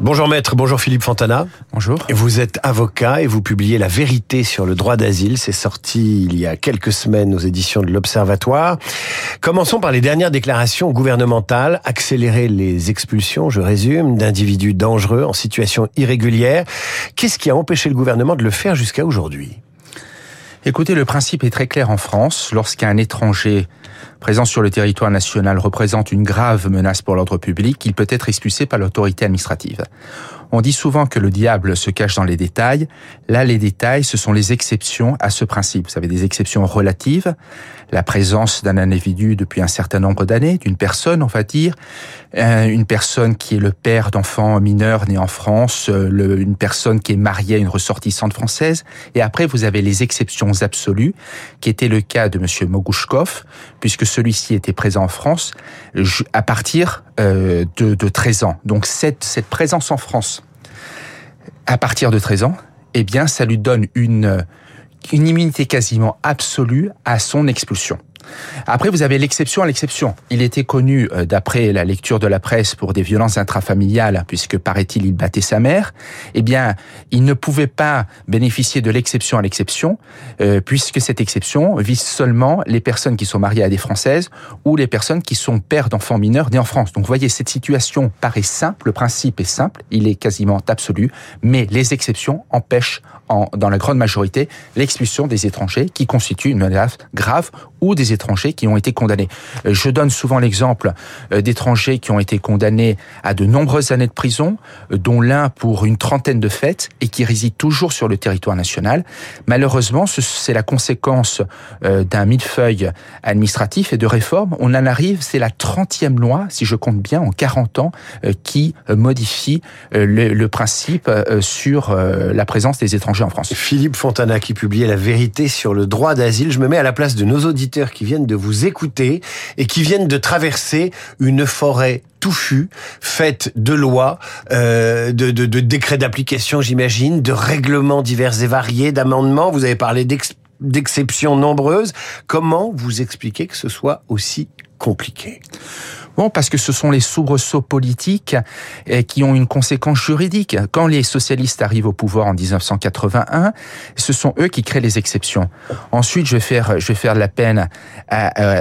Bonjour maître, bonjour Philippe Fontana. Bonjour. Vous êtes avocat et vous publiez La vérité sur le droit d'asile. C'est sorti il y a quelques semaines aux éditions de l'Observatoire. Commençons par les dernières déclarations gouvernementales. Accélérer les expulsions, je résume, d'individus dangereux en situation irrégulière. Qu'est-ce qui a empêché le gouvernement de le faire jusqu'à aujourd'hui? Écoutez, le principe est très clair en France. Lorsqu'un étranger présent sur le territoire national représente une grave menace pour l'ordre public, il peut être expulsé par l'autorité administrative. On dit souvent que le diable se cache dans les détails. Là, les détails, ce sont les exceptions à ce principe. Vous avez des exceptions relatives, la présence d'un individu depuis un certain nombre d'années, d'une personne, on va dire, euh, une personne qui est le père d'enfants mineurs nés en France, euh, une personne qui est mariée à une ressortissante française. Et après, vous avez les exceptions absolues, qui était le cas de Monsieur Mogouchkov, puisque celui-ci était présent en France à partir euh, de 13 ans. Donc cette, cette présence en France à partir de 13 ans, eh bien, ça lui donne une, une immunité quasiment absolue à son expulsion. Après, vous avez l'exception à l'exception. Il était connu, euh, d'après la lecture de la presse, pour des violences intrafamiliales, puisque, paraît-il, il battait sa mère. Eh bien, il ne pouvait pas bénéficier de l'exception à l'exception, euh, puisque cette exception vise seulement les personnes qui sont mariées à des Françaises ou les personnes qui sont pères d'enfants mineurs nés en France. Donc, vous voyez, cette situation paraît simple, le principe est simple, il est quasiment absolu, mais les exceptions empêchent, en, dans la grande majorité, l'expulsion des étrangers qui constituent une menace grave ou des étrangers qui ont été condamnés. Euh, je donne souvent l'exemple euh, d'étrangers qui ont été condamnés à de nombreuses années de prison, euh, dont l'un pour une trentaine de fêtes et qui réside toujours sur le territoire national. Malheureusement, c'est la conséquence d'un millefeuille administratif et de réforme. On en arrive, c'est la trentième loi, si je compte bien, en 40 ans, qui modifie le, le principe sur la présence des étrangers en France. Philippe Fontana qui publiait La vérité sur le droit d'asile. Je me mets à la place de nos auditeurs qui viennent de vous écouter et qui viennent de traverser une forêt touffue, faite de lois, euh, de, de, de décrets d'application, j'imagine, de règlements divers et variés, d'amendements. Vous avez parlé d'exceptions nombreuses. Comment vous expliquez que ce soit aussi compliqué? Bon, parce que ce sont les soubresauts politiques eh, qui ont une conséquence juridique. Quand les socialistes arrivent au pouvoir en 1981, ce sont eux qui créent les exceptions. Ensuite, je vais faire, je vais faire de la peine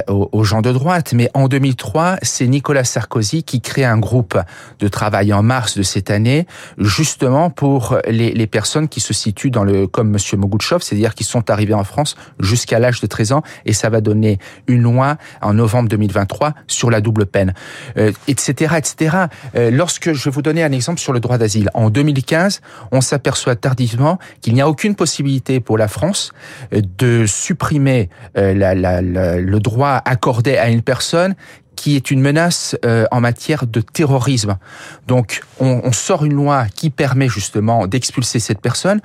aux gens de droite, mais en 2003, c'est Nicolas Sarkozy qui crée un groupe de travail en mars de cette année, justement pour les, personnes qui se situent dans le, comme Monsieur Mogouchov, c'est-à-dire qui sont arrivés en France jusqu'à l'âge de 13 ans, et ça va donner une loi en novembre 2023 sur la double peine etc., euh, etc. Euh, lorsque je vais vous donner un exemple sur le droit d'asile, en 2015, on s'aperçoit tardivement qu'il n'y a aucune possibilité pour la France euh, de supprimer le droit accordé à une personne qui est une menace en matière de terrorisme. Donc, on, on sort une loi qui permet justement d'expulser cette personne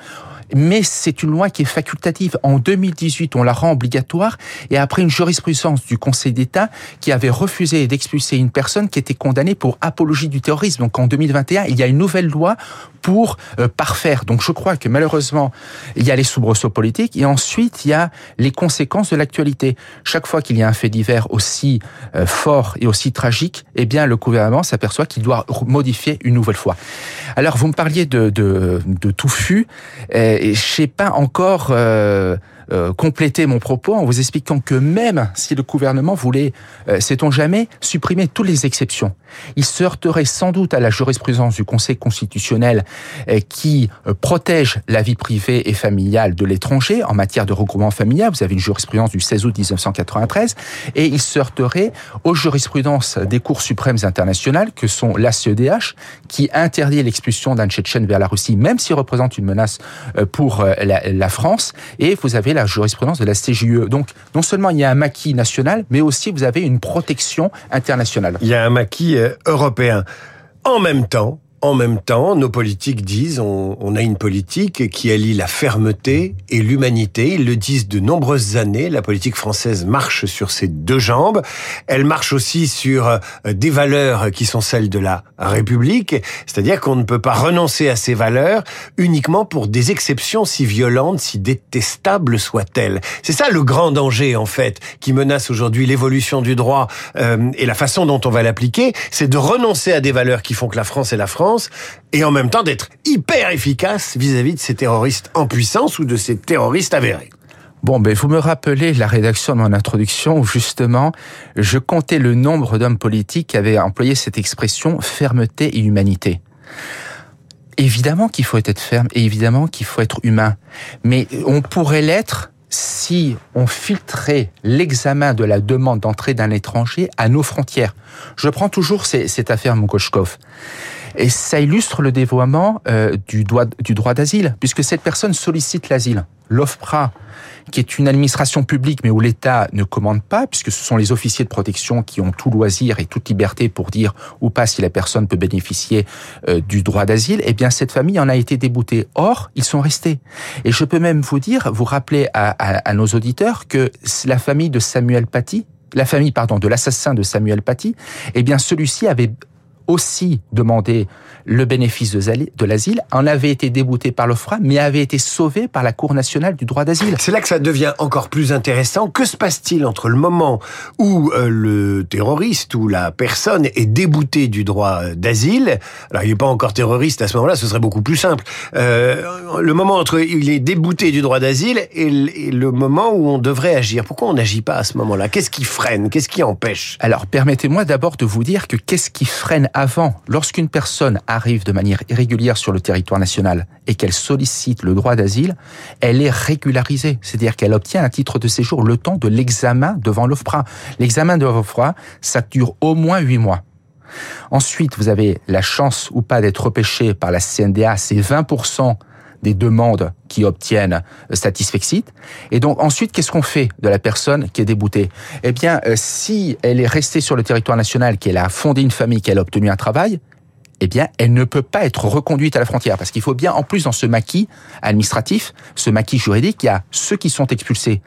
mais c'est une loi qui est facultative. En 2018, on la rend obligatoire et après une jurisprudence du Conseil d'État qui avait refusé d'expulser une personne qui était condamnée pour apologie du terrorisme. Donc en 2021, il y a une nouvelle loi pour euh, parfaire. Donc je crois que malheureusement, il y a les soubresauts politiques et ensuite il y a les conséquences de l'actualité. Chaque fois qu'il y a un fait divers aussi euh, fort et aussi tragique, eh bien le gouvernement s'aperçoit qu'il doit modifier une nouvelle fois. Alors vous me parliez de, de, de touffu. Et je sais pas encore euh, euh, compléter mon propos en vous expliquant que même si le gouvernement voulait, euh, sait-on jamais, supprimer toutes les exceptions, il se heurterait sans doute à la jurisprudence du Conseil constitutionnel euh, qui protège la vie privée et familiale de l'étranger en matière de regroupement familial. Vous avez une jurisprudence du 16 août 1993 et il se heurterait aux jurisprudences des cours suprêmes internationales que sont la CEDH qui interdit l'expulsion d'un Tchétchène vers la Russie même s'il représente une menace pour la, la France et vous avez la jurisprudence de la CJUE. Donc, non seulement il y a un maquis national, mais aussi vous avez une protection internationale. Il y a un maquis euh, européen. En même temps, en même temps, nos politiques disent on, on, a une politique qui allie la fermeté et l'humanité. Ils le disent de nombreuses années. La politique française marche sur ses deux jambes. Elle marche aussi sur euh, des valeurs qui sont celles de la République. C'est-à-dire qu'on ne peut pas renoncer à ces valeurs uniquement pour des exceptions si violentes, si détestables soient-elles. C'est ça le grand danger, en fait, qui menace aujourd'hui l'évolution du droit euh, et la façon dont on va l'appliquer. C'est de renoncer à des valeurs qui font que la France est la France Et en même temps d'être hyper efficace vis-à-vis de ces terroristes en puissance ou de ces terroristes avérés. Bon, ben, vous me rappelez la rédaction de mon introduction où justement, je comptais le nombre d'hommes politiques qui avaient employé cette expression fermeté et humanité. Évidemment qu'il faut être ferme et évidemment qu'il faut être humain. Mais on pourrait l'être si on filtrait l'examen de la demande d'entrée d'un étranger à nos frontières. Je prends toujours cette affaire Mokoshkov. Et ça illustre le dévoiement euh, du droit, du droit d'asile, puisque cette personne sollicite l'asile. L'OFPRA, qui est une administration publique, mais où l'État ne commande pas, puisque ce sont les officiers de protection qui ont tout loisir et toute liberté pour dire ou pas si la personne peut bénéficier euh, du droit d'asile, eh bien cette famille en a été déboutée. Or, ils sont restés. Et je peux même vous dire, vous rappeler à, à nos auditeurs que la famille de Samuel Paty, la famille, pardon, de l'assassin de Samuel Paty, eh bien, celui-ci avait aussi demandé le bénéfice de l'asile, en avait été débouté par l'OFRA, mais avait été sauvé par la Cour nationale du droit d'asile. C'est là que ça devient encore plus intéressant. Que se passe-t-il entre le moment où euh, le terroriste ou la personne est débouté du droit d'asile? Alors, il n'est pas encore terroriste à ce moment-là, ce serait beaucoup plus simple. Euh, le moment entre il est débouté du droit d'asile et, le moment où on devrait agir. Pourquoi on n'agit pas à ce moment-là? Qu'est-ce qui freine? Qu'est-ce qui empêche? Alors, permettez-moi d'abord de vous dire que qu'est-ce qui freine avant Lorsqu'une personne arrive de manière irrégulière sur le territoire national et qu'elle sollicite le droit d'asile, elle est régularisée. C'est-à-dire qu'elle obtient un titre de séjour le temps de l'examen devant l'OFPRA. L'examen de l'OFPRA, ça dure au moins huit mois. Ensuite, vous avez la chance ou pas d'être repêché par la CNDA, c'est 20% des demandes qui obtiennent euh, Satisfexit. Et donc ensuite, qu'est-ce qu'on fait de la personne qui est déboutée? Eh bien, euh, si elle est restée sur le territoire national, qu'elle a fondé une famille, qu'elle a obtenu un travail, eh bien, elle ne peut pas être reconduite à la frontière. Parce qu'il faut bien, en plus, dans ce maquis administratif, ce maquis juridique, il y a ceux qui sont expulsés.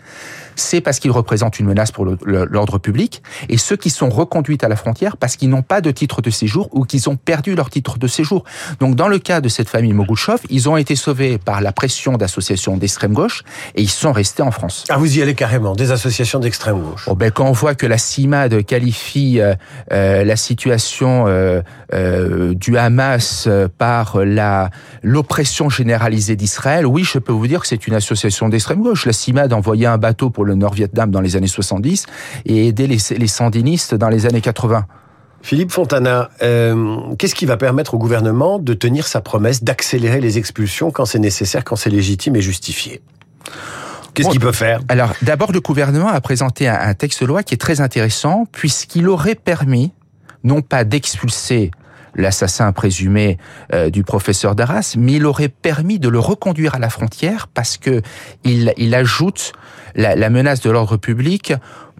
C'est parce qu'ils représentent une menace pour l'ordre public. Et ceux qui sont reconduits à la frontière parce qu'ils n'ont pas de titre de séjour ou qu'ils ont perdu leur titre de séjour. Donc, dans le cas de cette famille Mogouchov, ils ont été sauvés par la pression d'associations d'extrême gauche et ils sont restés en France. Ah, vous y allez carrément, des associations d'extrême gauche. Oh, ben, quand on voit que la CIMAD qualifie euh, euh, la situation euh, euh du Hamas euh, par la l'oppression généralisée d'Israël, oui, je peux vous dire que c'est une association d'extrême gauche. La CIMAD envoyait un bateau pour le Nord-Vietnam dans les années 70 et aidait les, les sandinistes dans les années 80. Philippe Fontana, euh, qu'est-ce qui va permettre au gouvernement de tenir sa promesse d'accélérer les expulsions quand c'est nécessaire, quand c'est légitime et justifié? Qu'est-ce qu'il peut faire? Alors, d'abord, le gouvernement a présenté un texte de loi qui est très intéressant, puisqu'il aurait permis, non pas d'expulser l'assassin présumé euh, du professeur d'Arras, mais il aurait permis de le reconduire à la frontière parce que il, il ajoute la, menace de l'ordre public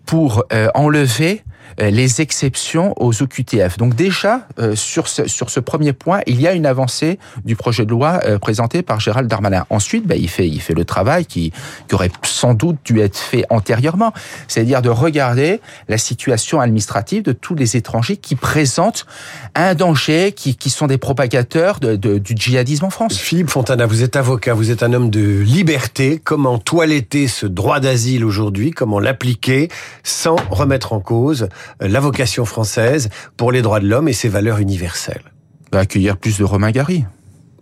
pour euh, enlever les exceptions aux OQTF. Donc déjà, euh, sur ce, sur ce premier point, il y a une avancée du projet de loi euh, présenté par Gérald Darmanin. Ensuite, bah, il, fait, il fait le travail qui, qui aurait sans doute dû être fait antérieurement, c'est-à-dire de regarder la situation administrative de tous les étrangers qui présentent un danger, qui, qui sont des propagateurs de, de, du djihadisme en France. Philippe Fontana, vous êtes avocat, vous êtes un homme de liberté. Comment toiletter ce droit d'asile aujourd'hui? Comment l'appliquer sans remettre en cause la vocation française pour les droits de l'homme et ses valeurs universelles. Accueillir plus de Romain Gary.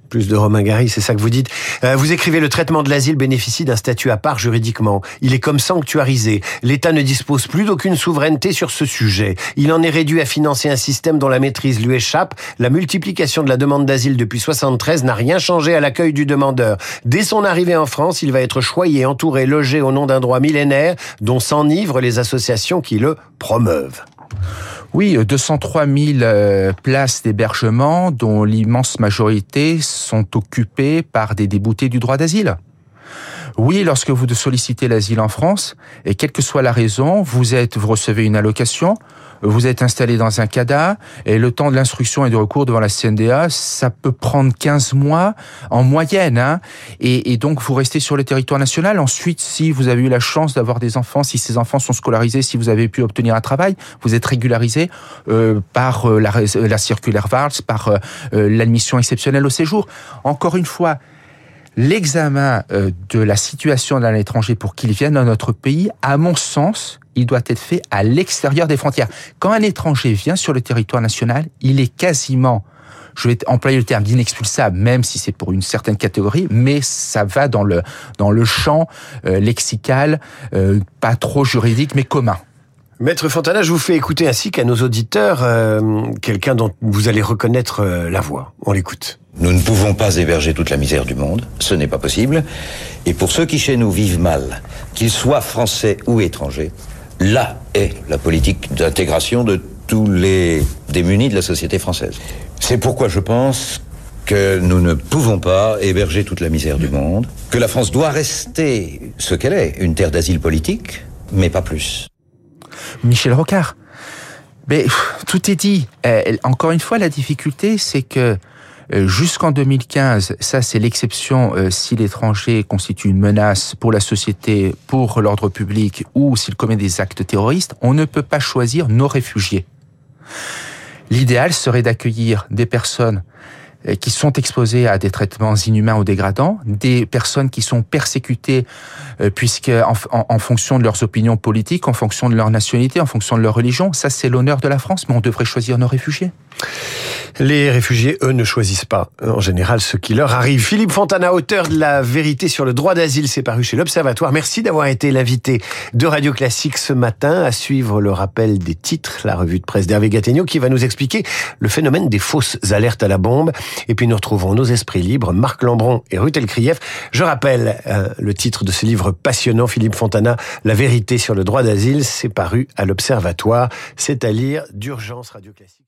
Plus de Romain Gary, c'est ça que vous dites. Euh, vous écrivez le traitement de l'asile bénéficie d'un statut à part juridiquement. Il est comme sanctuarisé. L'État ne dispose plus d'aucune souveraineté sur ce sujet. Il en est réduit à financer un système dont la maîtrise lui échappe. La multiplication de la demande d'asile depuis 73 n'a rien changé à l'accueil du demandeur. Dès son arrivée en France, il va être choyé, entouré, logé au nom d'un droit millénaire dont s'enivrent les associations qui le promeuvent. Oui, 203 000 euh, places d'hébergement dont l'immense majorité sont occupées par des déboutés du droit d'asile. Oui, lorsque vous sollicitez l'asile en France, et quelle que soit la raison, vous êtes, vous recevez une allocation, vous êtes installé dans un CADA et le temps de l'instruction et du recours devant la CNDA, ça peut prendre 15 mois en moyenne. Hein. et, et, donc, vous restez sur le territoire national. Ensuite, si vous avez eu la chance d'avoir des enfants, si ces enfants sont scolarisés, si vous avez pu obtenir un travail, vous êtes régularisé euh, par euh, la, la, circulaire VARS, par euh, euh, l'admission exceptionnelle au séjour. Encore une fois, l'examen de la situation d'un étranger pour qu'il vienne dans notre pays, à mon sens, il doit être fait à l'extérieur des frontières. Quand un étranger vient sur le territoire national, il est quasiment je vais employer le terme d'inexpulsable, même si c'est pour une certaine catégorie, mais ça va dans le dans le champ euh, lexical, euh, pas trop juridique, mais commun. Maître Fontana, je vous fais écouter ainsi qu'à nos auditeurs euh, quelqu'un dont vous allez reconnaître la voix. On l'écoute. Nous ne pouvons pas héberger toute la misère du monde, ce n'est pas possible. Et pour ceux qui chez nous vivent mal, qu'ils soient français ou étrangers, là est la politique d'intégration de tous les démunis de la société française. C'est pourquoi je pense que nous ne pouvons pas héberger toute la misère du monde, que la France doit rester ce qu'elle est, une terre d'asile politique, mais pas plus. Michel Rocard. Mais tout est dit. Euh, encore une fois, la difficulté, c'est que jusqu'en 2015, ça c'est l'exception euh, si l'étranger constitue une menace pour la société, pour l'ordre public ou s'il commet des actes terroristes, on ne peut pas choisir nos réfugiés. L'idéal serait d'accueillir des personnes euh, qui sont exposées à des traitements inhumains ou dégradants, des personnes qui sont persécutées euh, puisque en, fonction de leurs opinions politiques, en fonction de leur nationalité, en fonction de leur religion, ça c'est l'honneur de la France, mais on devrait choisir nos réfugiés. Les réfugiés, eux, ne choisissent pas, en général, ce qui leur arrive. Philippe Fontana, auteur de La vérité sur le droit d'asile, c'est paru chez l'Observatoire. Merci d'avoir été l'invité de Radio Classique ce matin. À suivre le rappel des titres, la revue de presse d'Hervé Gattegno, qui va nous expliquer le phénomène des fausses alertes à la bombe. Et puis nous retrouvons nos esprits libres, Marc Lambron et Ruth Elkrieff. Je rappelle euh, le titre de ce livre passionnant, Philippe Fontana, La vérité sur le droit d'asile, c'est paru à l'Observatoire. C'est à lire d'urgence Radio Classique.